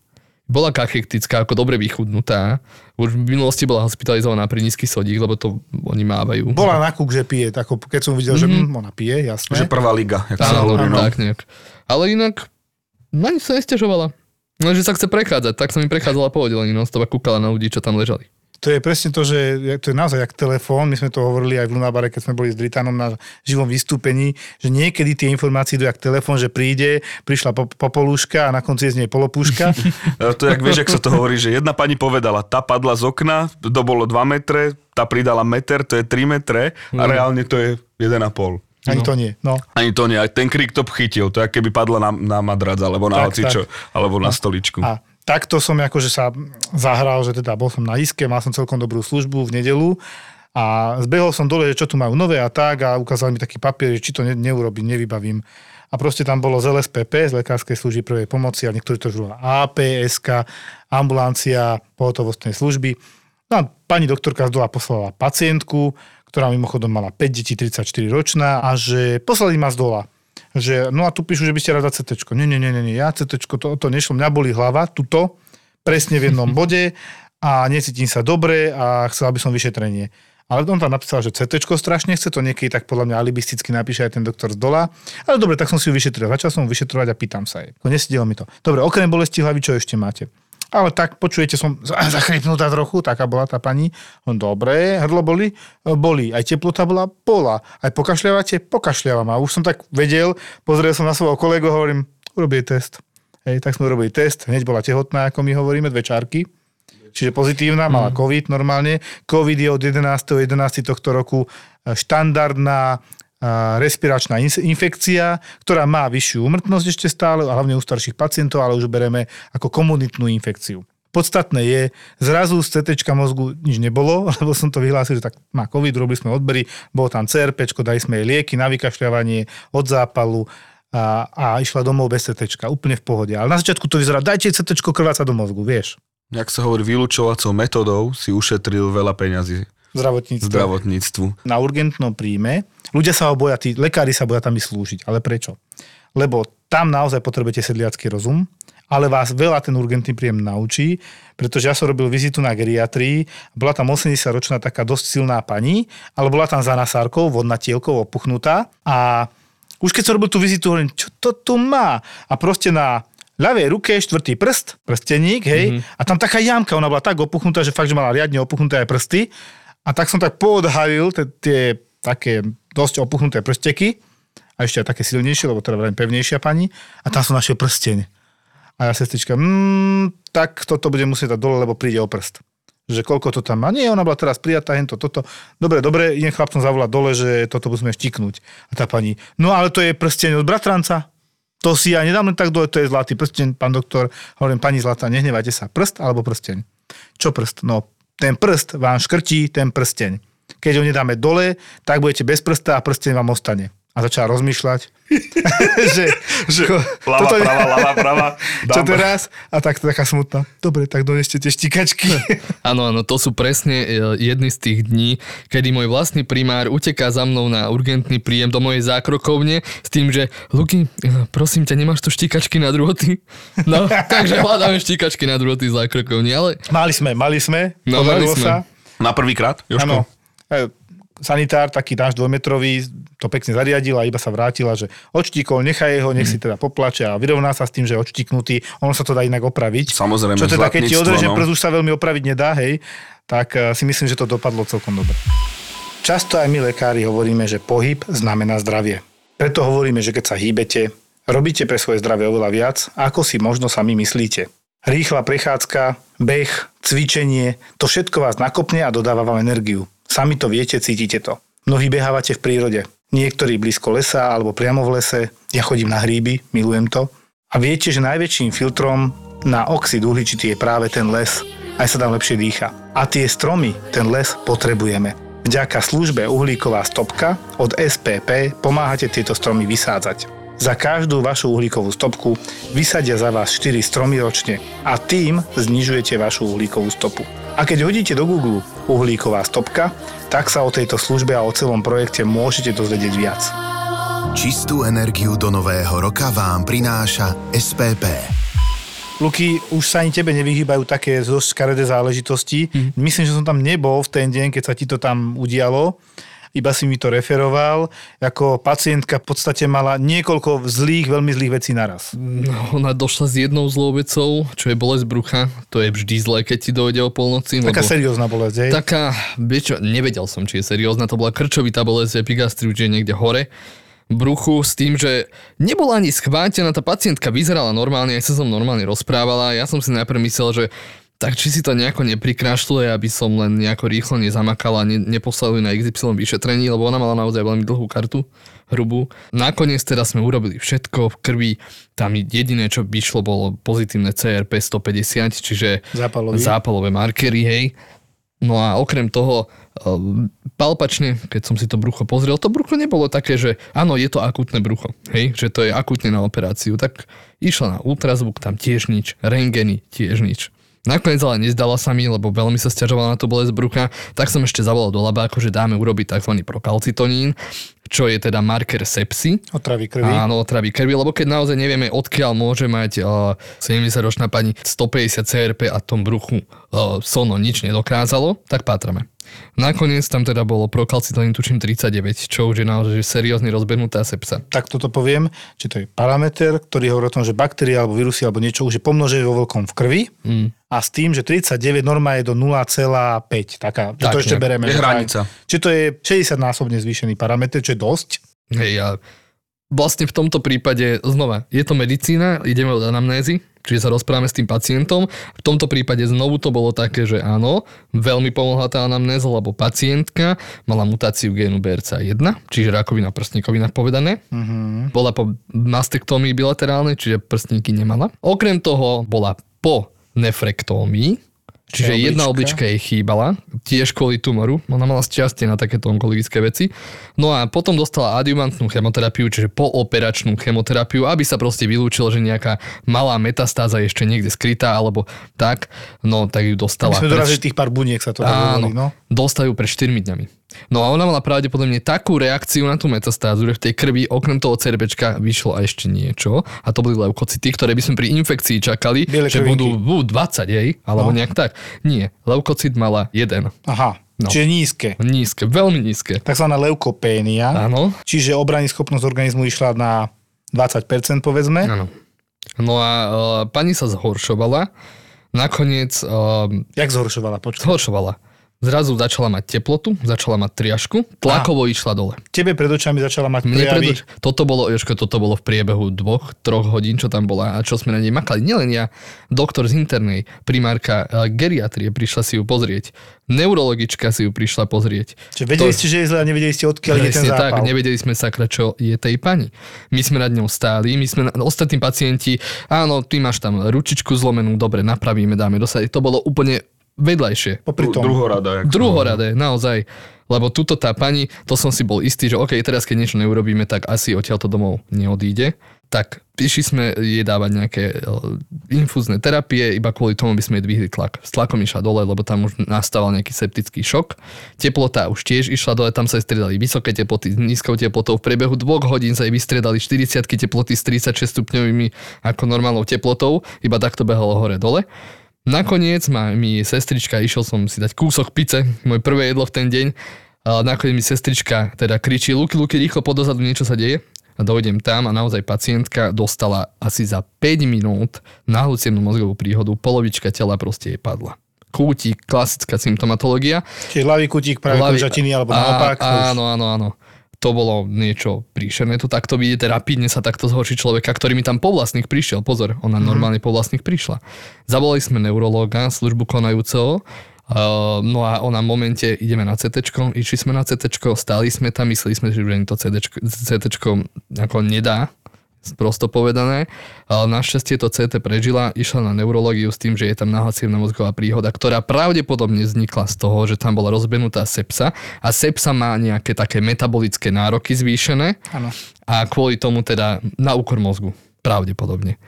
bola kachektická, ako dobre vychudnutá. Už v minulosti bola hospitalizovaná pri nízky sodík, lebo to oni mávajú. Bola na kúk, že pije, tak keď som videl, že mm, ona pije, jasné. Že prvá liga, jak sa hovorí. No. tak nejak. Ale inak na nič sa nestiažovala. Len, že sa chce prechádzať, tak som mi prechádzala po oddelení, no kúkala na ľudí, čo tam ležali. To je presne to, že to je naozaj jak telefón. My sme to hovorili aj v Lunabare, keď sme boli s Dritanom na živom vystúpení, že niekedy tie informácie idú jak telefón, že príde, prišla po, popolúška a na konci je z nej polopúška. To jak vieš, jak sa to hovorí, že jedna pani povedala, tá padla z okna, to bolo 2 metre, tá pridala meter, to je 3 metre a reálne to je 1,5. Ani to nie. No. Ani to nie, aj ten krik to chytil, to je keby padla na, na madrac, alebo na Tak, hocičo, alebo na stoličku. A takto som akože sa zahral, že teda bol som na iske, mal som celkom dobrú službu v nedelu a zbehol som dole, že čo tu majú nové a tak a ukázali mi taký papier, že či to ne, neurobím, nevybavím. A proste tam bolo z LSPP, z Lekárskej služby prvej pomoci a niektorí to žúva APSK, ambulancia, pohotovostnej služby. No a pani doktorka z dola poslala pacientku, ktorá mimochodom mala 5 detí, 34 ročná a že poslali ma z dola že no a tu píšu, že by ste rada CT. Nie, nie, nie, nie, ja CT, to, to nešlo, mňa boli hlava, tuto, presne v jednom bode a necítim sa dobre a chcela by som vyšetrenie. Ale on tam napísal, že CT strašne chce, to niekedy tak podľa mňa alibisticky napíše aj ten doktor z dola. Ale dobre, tak som si ju vyšetril. Začal som ju vyšetrovať a pýtam sa jej. Nesedelo mi to. Dobre, okrem bolesti hlavy, čo ešte máte? Ale tak, počujete, som zachrypnutá trochu, taká bola tá pani. On, dobre, hrdlo boli? Boli. Aj teplota bola? Bola. Aj pokašľavate? Pokašľavam. A už som tak vedel, pozrel som na svojho kolegu, hovorím, urobí test. Hej, tak sme urobili test, hneď bola tehotná, ako my hovoríme, dve čárky. Čiže pozitívna, mala COVID normálne. COVID je od 11.11. 11. tohto roku e, štandardná respiračná in- infekcia, ktorá má vyššiu úmrtnosť ešte stále, a hlavne u starších pacientov, ale už bereme ako komunitnú infekciu. Podstatné je, zrazu z CT mozgu nič nebolo, lebo som to vyhlásil, že tak má COVID, robili sme odbery, bolo tam CRP, dali sme jej lieky na vykašľavanie od zápalu a, a išla domov bez CT, úplne v pohode. Ale na začiatku to vyzerá, dajte CT krváca do mozgu, vieš. Jak sa hovorí, vylúčovacou metodou si ušetril veľa peňazí Zdravotníctvo. zdravotníctvu. na urgentnom príjme. Ľudia sa ho boja, tí lekári sa boja tam slúžiť. Ale prečo? Lebo tam naozaj potrebujete sedliacký rozum, ale vás veľa ten urgentný príjem naučí, pretože ja som robil vizitu na geriatrii, bola tam 80-ročná taká dosť silná pani, ale bola tam za nasárkou, vodnatielkou, opuchnutá a už keď som robil tú vizitu, hovorím, čo to tu má? A proste na ľavej ruke štvrtý prst, prsteník, hej, mm-hmm. a tam taká jamka, ona bola tak opuchnutá, že fakt, že mala riadne opuchnuté aj prsty. A tak som tak poodhalil tie, také dosť opuchnuté prsteky, a ešte aj také silnejšie, lebo teda veľmi pevnejšia pani, a tam som našiel prsteň. A ja sestrička, mm, tak toto bude musieť dať dole, lebo príde o prst. Že koľko to tam má. Nie, ona bola teraz prijatá, hento, toto. Dobre, dobre, idem chlapcom zavolať dole, že toto musíme štiknúť. A tá pani, no ale to je prsteň od bratranca. To si ja nedám len tak dole, to je zlatý prsteň, pán doktor. Hovorím, pani zlatá, nehnevajte sa. Prst alebo prsteň? Čo prst? No, ten prst vám škrtí ten prsteň. Keď ho nedáme dole, tak budete bez prsta a prsteň vám ostane. A začala rozmýšľať, že, Že ko- ľava, toto prava, ľava, prava. čo teraz? A tak taká smutná. Dobre, tak doneste tie štikačky. Áno, áno, to sú presne e, jedny z tých dní, kedy môj vlastný primár uteká za mnou na urgentný príjem do mojej zákrokovne s tým, že Luky, e, prosím ťa, nemáš tu štikačky na druhoty? No, takže hľadáme štikačky na druhoty v zákrokovni, ale mali sme, mali sme. No, mali sme. sa. Na prvýkrát, Jožko? Áno. Sanitár, taký náš dvojmetrový, to pekne zariadil a iba sa vrátila, že odštíkol, nechaj ho, nech si teda poplače a vyrovná sa s tým, že je odštiknutý. Ono sa to dá inak opraviť. Samozrejme, Čo teda, keď ti odreže no. prst, už sa veľmi opraviť nedá, hej, tak eh, si myslím, že to dopadlo celkom dobre. Často aj my lekári hovoríme, že pohyb znamená zdravie. Preto hovoríme, že keď sa hýbete, robíte pre svoje zdravie oveľa viac, ako si možno sami myslíte. Rýchla prechádzka, beh, cvičenie, to všetko vás nakopne a dodáva vám energiu. Sami to viete, cítite to. Mnohí behávate v prírode. Niektorí blízko lesa alebo priamo v lese. Ja chodím na hríby, milujem to. A viete, že najväčším filtrom na oxid uhličitý je práve ten les. Aj sa tam lepšie dýcha. A tie stromy, ten les potrebujeme. Vďaka službe Uhlíková stopka od SPP pomáhate tieto stromy vysádzať. Za každú vašu uhlíkovú stopku vysadia za vás 4 stromy ročne a tým znižujete vašu uhlíkovú stopu. A keď hodíte do Google uhlíková stopka, tak sa o tejto službe a o celom projekte môžete dozvedieť viac. Čistú energiu do nového roka vám prináša SPP. Luky, už sa ani tebe nevyhýbajú také dosť škaredé záležitosti. Mhm. Myslím, že som tam nebol v ten deň, keď sa ti to tam udialo. Iba si mi to referoval. Ako pacientka v podstate mala niekoľko zlých, veľmi zlých vecí naraz. no, ona došla s jednou zlou vecou, čo je bolesť brucha. To je vždy zlé, keď ti dojde o polnoci. Taká seriózna bolesť, hej? Taká, vieš čo, nevedel som, či je seriózna, to bola krčovitá bolesť epigastriu, čiže niekde hore bruchu s tým, že nebola ani schvátená, tá pacientka vyzerala normálne, aj sa som normálne rozprávala, ja som si najprv myslel, že tak či si to nejako neprikrašľuje, aby som len nejako rýchlo nezamakala a ne, neposlal ju na XY vyšetrení, lebo ona mala naozaj veľmi dlhú kartu, hrubú. Nakoniec teda sme urobili všetko v krvi, tam jediné, čo by šlo, bolo pozitívne CRP 150, čiže Zápalový. zápalové markery, hej. No a okrem toho, um, palpačne, keď som si to brucho pozrel, to brucho nebolo také, že áno, je to akutné brucho, hej, že to je akutne na operáciu. Tak išla na ultrazvuk, tam tiež nič, rengeny, tiež nič. Nakoniec ale nezdala sa mi, lebo veľmi sa stiažovala na to bolesť brucha, tak som ešte zavolal do labáku, že dáme urobiť tzv. prokalcitonín, čo je teda marker sepsy. Otravy krvi. Áno, otravy krvi, lebo keď naozaj nevieme, odkiaľ môže mať uh, 70-ročná pani 150 CRP a tom bruchu uh, sono nič nedokázalo, tak pátrame. Nakoniec tam teda bolo prokalcitonín tuším 39, čo už je naozaj že seriózne rozbehnutá sepsa. Tak toto poviem, či to je parameter, ktorý hovorí o tom, že baktérie alebo vírusy alebo niečo už je pomnožené vo veľkom v krvi Mm. a s tým, že 39 norma je do 0,5. Taká, že Tak to ešte nejak. bereme. Je hranica. Či to je 60 násobne zvýšený parameter, čo je dosť. Hej, a vlastne v tomto prípade, znova, je to medicína, ideme od anamnézy, čiže sa rozprávame s tým pacientom. V tomto prípade znovu to bolo také, že áno, veľmi pomohla tá anamnéza, lebo pacientka mala mutáciu génu BRCA1, čiže rakovina prstníkovina povedané. Bola po mastektómii bilaterálnej, čiže prstníky nemala. Okrem toho bola po nefrektómii, čiže Čiže jedna oblička. oblička jej chýbala, tiež kvôli tumoru, ona mala šťastie na takéto onkologické veci. No a potom dostala adjuvantnú chemoterapiu, čiže pooperačnú chemoterapiu, aby sa proste vylúčilo, že nejaká malá metastáza je ešte niekde skrytá, alebo tak, no tak ju dostala. My sme pred dorazili tých pár buniek sa to Áno, hovorí, no. dostajú pred 4 dňami. No a ona mala pravdepodobne takú reakciu na tú metastázu, že v tej krvi okrem toho cerbečka vyšlo aj ešte niečo a to boli leukocity, ktoré by sme pri infekcii čakali, Biele že budú, budú 20 jej, alebo No. nejak tak. Nie, leukocit mala jeden. Aha, No. čiže nízke. Nízke, veľmi nízke. Takzvaná leukopénia. Áno, Čiže obrany schopnosť organizmu išla na 20% povedzme. áno. No a uh, pani sa zhoršovala, nakoniec uh, Jak zhoršovala? Počkaj. zhoršovala. Zrazu začala mať teplotu, začala mať triažku, tlakovo išla dole. Tebe pred očami začala mať Mne prejavy. preto, toto bolo, Jožko, toto bolo v priebehu dvoch, troch hodín, čo tam bola a čo sme na nej makali. Nielen ja, doktor z internej, primárka eh, geriatrie prišla si ju pozrieť, neurologička si ju prišla pozrieť. Čiže vedeli To- ste, že je zle a nevedeli ste, odkiaľ je ten zápal. tak, nevedeli sme sakra, čo je tej pani. My sme nad ňou stáli, my sme, ostatní pacienti, áno, ty máš tam ručičku zlomenú, dobre, napravíme, dáme dosadiť. To bolo úplne vedľajšie. Popri tom. Druhorada. jak- Druhoradé, naozaj. Lebo tuto tá pani, to som si bol istý, že OK, teraz keď niečo neurobíme, tak asi odtiaľto domov neodíde. Tak išli sme jej dávať nejaké e, infúzne terapie, iba kvôli tomu by sme jej dvihli tlak. S tlakom išla dole, lebo tam už nastával nejaký septický šok. Teplota už tiež išla dole, tam sa jej striedali vysoké teploty s nízkou teplotou. V priebehu dvoch hodín sa jej vystriedali 40 teploty s 36 stupňovými ako normálnou teplotou, iba takto behalo hore-dole. Nakoniec ma, mi sestrička, išiel som si dať kúsok pice, moje prvé jedlo v ten deň. A nakoniec mi sestrička teda kričí, Luky, Luky, rýchlo podozadu, niečo sa deje. A dojdem tam a naozaj pacientka dostala asi za 5 minút nahlucenú mozgovú príhodu, polovička tela proste jej padla. Kútik, klasická symptomatológia. Čiže hlavý kutík, práve Hlavy- alebo naopak. Áno, áno, áno. To bolo niečo príšerné, to takto vidíte, rapidne sa takto zhorší človeka, ktorý mi tam po vlastných prišiel. Pozor, ona Mhm. normálne po vlastných prišla. Zavolali sme neurológa, službu konajúceho, Uh, no a ona v momente ideme na CT, išli sme na CT, stáli sme tam, mysleli sme, že to CT, CT ako nedá, prosto povedané. Našťastie to CT prežila, išla na neurológiu s tým, že je tam nahlasívna mozgová príhoda, ktorá pravdepodobne vznikla z toho, že tam bola rozbenutá sepsa a sepsa má nejaké také metabolické nároky zvýšené Áno. a kvôli tomu teda na úkor mozgu. Pravdepodobne.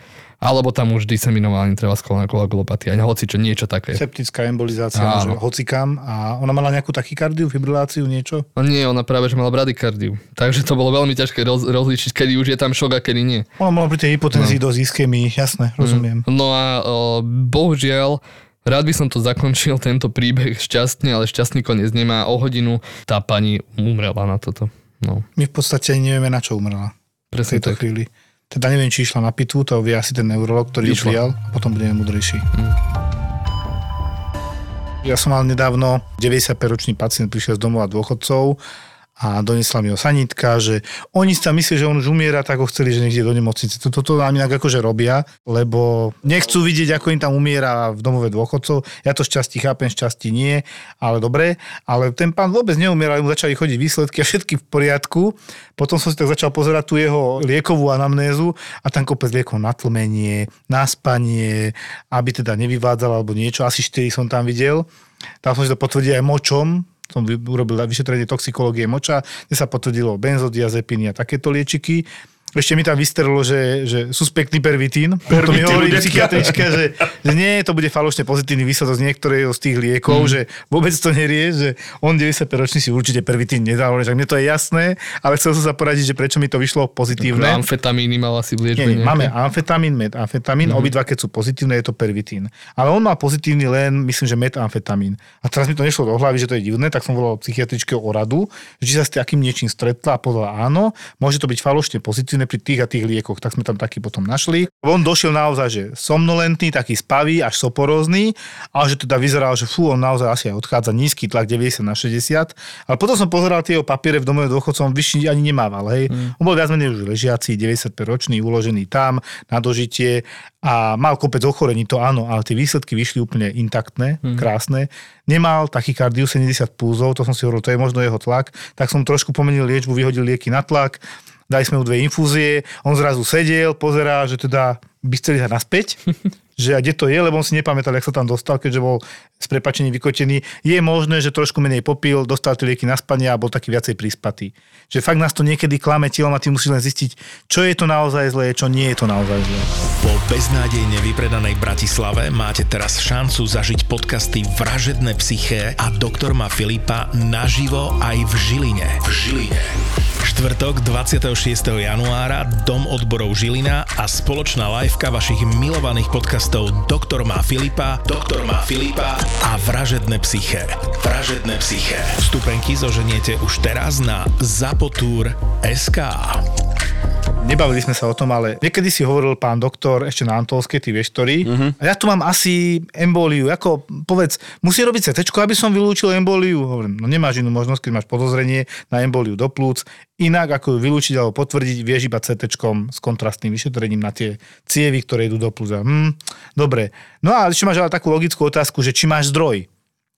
Alebo tam už diseminovaná intravaskulárna koagulopatia, hoci čo niečo také. Septická embolizácia, Áno. môže hocikam. A ona mala nejakú tachykardiu, fibriláciu, niečo? No nie, ona práve, že mala bradykardiu. Takže to bolo veľmi ťažké roz, rozlíšiť, kedy už je tam šok a kedy nie. Ona mala pri tej hypotenzii dosť ischémii, jasné, rozumiem. No a o, bohužiaľ, rád by som to zakončil, tento príbeh šťastne, ale šťastný koniec nemá. O hodinu tá pani umrela na toto. No, My v podstate nevieme, na čo umrela v presne tejto tak. chvíli. Teda neviem, či išla na pitu, to vie asi ten neurolog, ktorý ju prijal, a potom budeme mudrejší. Mm. Ja som mal nedávno 95-ročný pacient, prišiel z domova dôchodcov a donesla mi ho sanitka, že oni si tam myslí, že on už umiera, tak ho chceli, že ide do nemocnice. Toto to nám inak akože robia, lebo nechcú vidieť, ako im tam umiera v domove dôchodcov. Ja to šťastí chápem, šťastí nie, ale dobre. Ale ten pán vôbec neumieral, mu začali chodiť výsledky a všetky v poriadku. Potom som si tak začal pozerať tú jeho liekovú anamnézu a tam kopec liekov na tlmenie, na spanie, aby teda nevyvádzal alebo niečo. Asi 4 som tam videl. Tam som si to potvrdil aj močom, som urobil vyšetrenie toxikológie moča, kde sa potvrdilo benzodiazepiny a takéto liečiky. Ešte mi tam vystrelo, že, že suspektný pervitín. to mi hovorí psychiatrička, že, že nie, to bude falošne pozitívny výsledok z niektorého z tých liekov, Mhm. že vôbec to nerie, že on 95 ročný si určite pervitín nedal, že mne to je jasné, ale chcel som sa poradiť, že prečo mi to vyšlo pozitívne. Amfetamíny mal asi v liečbe Nie, nie, máme amfetamín, metamfetamín, mm-hmm. obidva keď sú pozitívne, je to pervitín. Ale on má pozitívny len, myslím, že metamfetamín. A teraz mi to nešlo do hlavy, že to je divné, tak som volal psychiatričke o radu, že či sa s takým niečím stretla a povedala áno, môže to byť falošne pozitívne pri tých a tých liekoch. Tak sme tam taký potom našli. On došiel naozaj, že somnolentný, taký spavý, až soporózny, ale že teda vyzeral, že fú, on naozaj asi aj odchádza nízky tlak 90 na 60. Ale potom som pozeral tie jeho papiere v domove dôchodcom, vyšší ani nemával, hej. Mm. On bol viac menej už ležiaci, 95 ročný, uložený tam na dožitie a mal kopec ochorení, to áno, ale tie výsledky vyšli úplne intaktné, mm. krásne. Nemal tachykardiu 70 púzov, to som si hovoril, to je možno jeho tlak, tak som trošku pomenil liečbu, vyhodil lieky na tlak, dali sme mu dve infúzie, on zrazu sedel, pozerá, že teda by chceli ísť naspäť. že kde to je, lebo on si nepamätal, jak sa tam dostal, keďže bol s prepačením vykotený. Je možné, že trošku menej popil, dostal tie lieky na spanie a bol taký viacej prispatý. Že fakt nás to niekedy klame telom a ty musíš len zistiť, čo je to naozaj zlé, čo nie je to naozaj zlé. Po beznádejne vypredanej Bratislave máte teraz šancu zažiť podcasty Vražedné psyché a Doktor Ma Filipa naživo aj v Žiline. V Žiline. Štvrtok 26. januára Dom odborov Žilina a spoločná liveka vašich milovaných podcastov Doktor má Filipa, Doktor má Filipa a Vražedné psyché. Vražedné psyché. Vstupenky zoženiete už teraz na zapotur.sk. Nebavili sme sa o tom, ale niekedy si hovoril pán doktor ešte na Antolskej, ty vieš, ktorý. Uh-huh. A ja tu mám asi emboliu. Ako, povedz, musí robiť CT, aby som vylúčil emboliu? Hovorím, no nemáš inú možnosť, keď máš podozrenie na emboliu do plúc. Inak, ako ju vylúčiť alebo potvrdiť, vieš iba CT s kontrastným vyšetrením na tie cievy, ktoré idú do plúc. Hm, dobre. No a ešte máš ale takú logickú otázku, že či máš zdroj.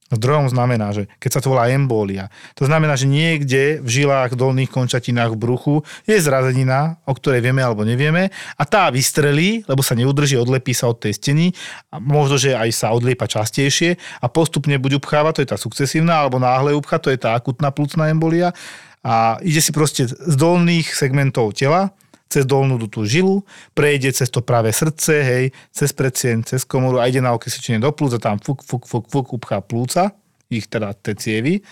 Zdrojom znamená, že keď sa to volá embólia, to znamená, že niekde v žilách, dolných končatinách, v bruchu je zrazenina, o ktorej vieme alebo nevieme a tá vystrelí, lebo sa neudrží, odlepí sa od tej steny a možno, že aj sa odliepa častejšie a postupne buď upcháva, to je tá sukcesívna, alebo náhle upcha, to je tá akutná plúcna embolia a ide si proste z dolných segmentov tela, cez dolnú tú žilu, prejde cez to práve srdce, hej, cez predsien, cez komoru a ide na okysličenie do plúc a tam fuk, fuk, fuk, fuk, upchá plúca, ich teda tie cievy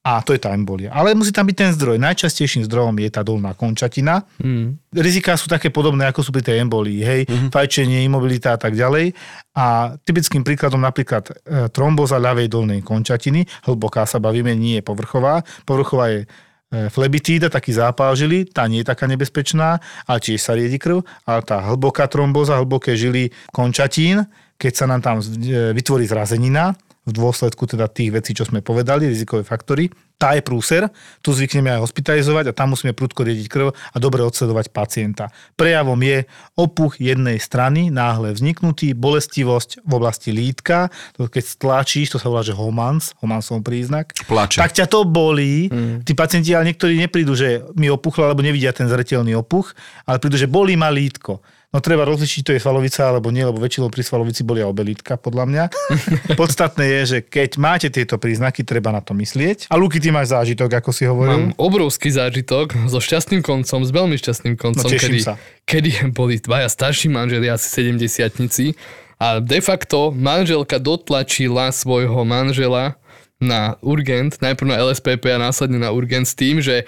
a to je tá embolia. Ale musí tam byť ten zdroj. Najčastejším zdrojom je tá dolná končatina. Mm. Riziká sú také podobné, ako sú pri tej embolii. Hej, mm-hmm. fajčenie, imobilita a tak ďalej. A typickým príkladom napríklad e, tromboza ľavej dolnej končatiny, hlboká sa bavíme, nie je povrchová. Povrchová je flebitída, taký zápal žily, tá nie je taká nebezpečná, ale tiež sa riedi krv, ale tá hlboká tromboza, hlboké žily končatín, keď sa nám tam e, vytvorí zrazenina, v dôsledku teda tých vecí, čo sme povedali, rizikové faktory. Tá je prúser, tu zvykneme aj hospitalizovať a tam musíme prudko riediť krv a dobre odsledovať pacienta. Prejavom je opuch jednej strany, náhle vzniknutý, bolestivosť v oblasti lítka, to keď stlačíš, to sa volá, že homans, homansov príznak. Plače. Tak ťa to bolí. Mm. Tí pacienti ale niektorí neprídu, že mi opuchlo, alebo nevidia ten zretelný opuch, ale prídu, že bolí ma lítko. No treba rozlišiť, to je svalovica alebo nie, lebo väčšinou pri svalovici bolia obelítka, podľa mňa. Podstatné je, že keď máte tieto príznaky, treba na to myslieť. A Luky, ty máš zážitok, ako si hovoril? Mám obrovský zážitok so šťastným koncom, s veľmi šťastným koncom, No, kedy, sa. kedy boli dvaja starší manželia, asi 70 a de facto manželka dotlačila svojho manžela na urgent, najprv na LSPP a následne na urgent s tým, že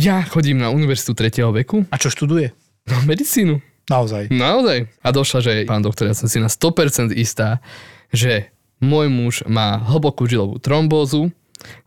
ja chodím na univerzitu 3. veku, A čo študuje? no medicínu. Naozaj. Naozaj. A došla, že pán doktor, ja som si na 100% istá, že môj muž má hlbokú žilovú trombózu,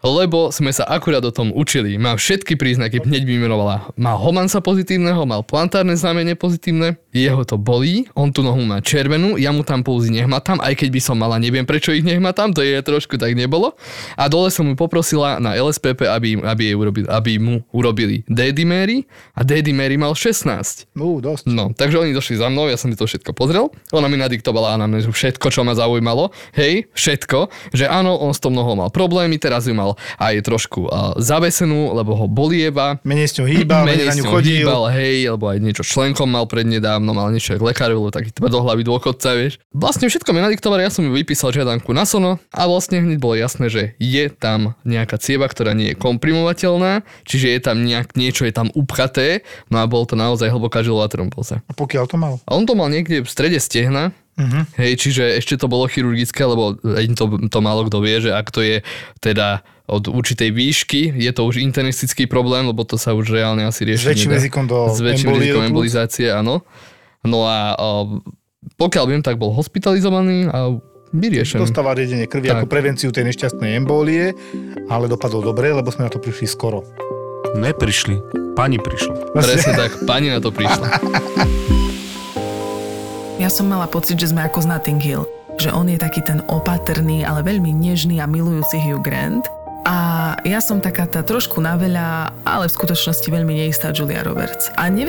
lebo sme sa akurát o tom učili. Má všetky príznaky, hneď vymenovala. Má Homansa pozitívneho, mal plantárne znamenie pozitívne, jeho to bolí, on tú nohu má červenú, ja mu tam pulzy nehmatám, aj keď by som mala, neviem prečo ich nehmatám, to je trošku tak nebolo. A dole som mu poprosila na LSPP, aby, aby, jej urobili, aby mu urobili D-dimery a D-dimery mal 16. Ú, dosť. No, takže oni došli za mnou, ja som si to všetko pozrel. Ona mi nadiktovala anamnézu všetko, čo ma zaujímalo. Hej, všetko. Že áno, on s tou nohou mal problémy, teraz ju mal aj trošku uh, zavesenú, lebo ho bolieva. Menej s ňou hýbal, menej na s ňu chodil. hýbal, hej, alebo aj niečo členkom mal prednedávno, mal niečo k lekáru, lebo taký tvrdohlavý dôchodca, vieš. Vlastne všetko mi nadiktovali, ja som ju vypísal žiadanku na sono a vlastne hneď bolo jasné, že je tam nejaká cieva, ktorá nie je komprimovateľná, čiže je tam nejak, niečo je tam upchaté, no a bol to naozaj hlboká žilová trombóza. A pokiaľ to mal? A on to mal niekde v strede stehna, Uh-huh. hej, čiže ešte to bolo chirurgické, lebo to, to málo kto vie, že ak to je teda od určitej výšky, je to už internistický problém, lebo to sa už reálne asi rieši. S väčším rizikom do S väčším embolie rizikom embolizácie, áno. No a o, pokiaľ viem, tak bol hospitalizovaný a vyriešený. Dostáva riedenie krvi Tak. ako prevenciu tej nešťastnej embólie, ale dopadol dobre, lebo sme na to prišli skoro. Neprišli. Pani prišla. Presne tak, pani na to prišla. Ja som mala pocit, že sme ako z Notting Hill. Že on je taký ten opatrný, ale veľmi nežný a milujúci Hugh Grant. A ja som taká tá trošku naveľa, ale v skutočnosti veľmi neistá Julia Roberts. A neviem,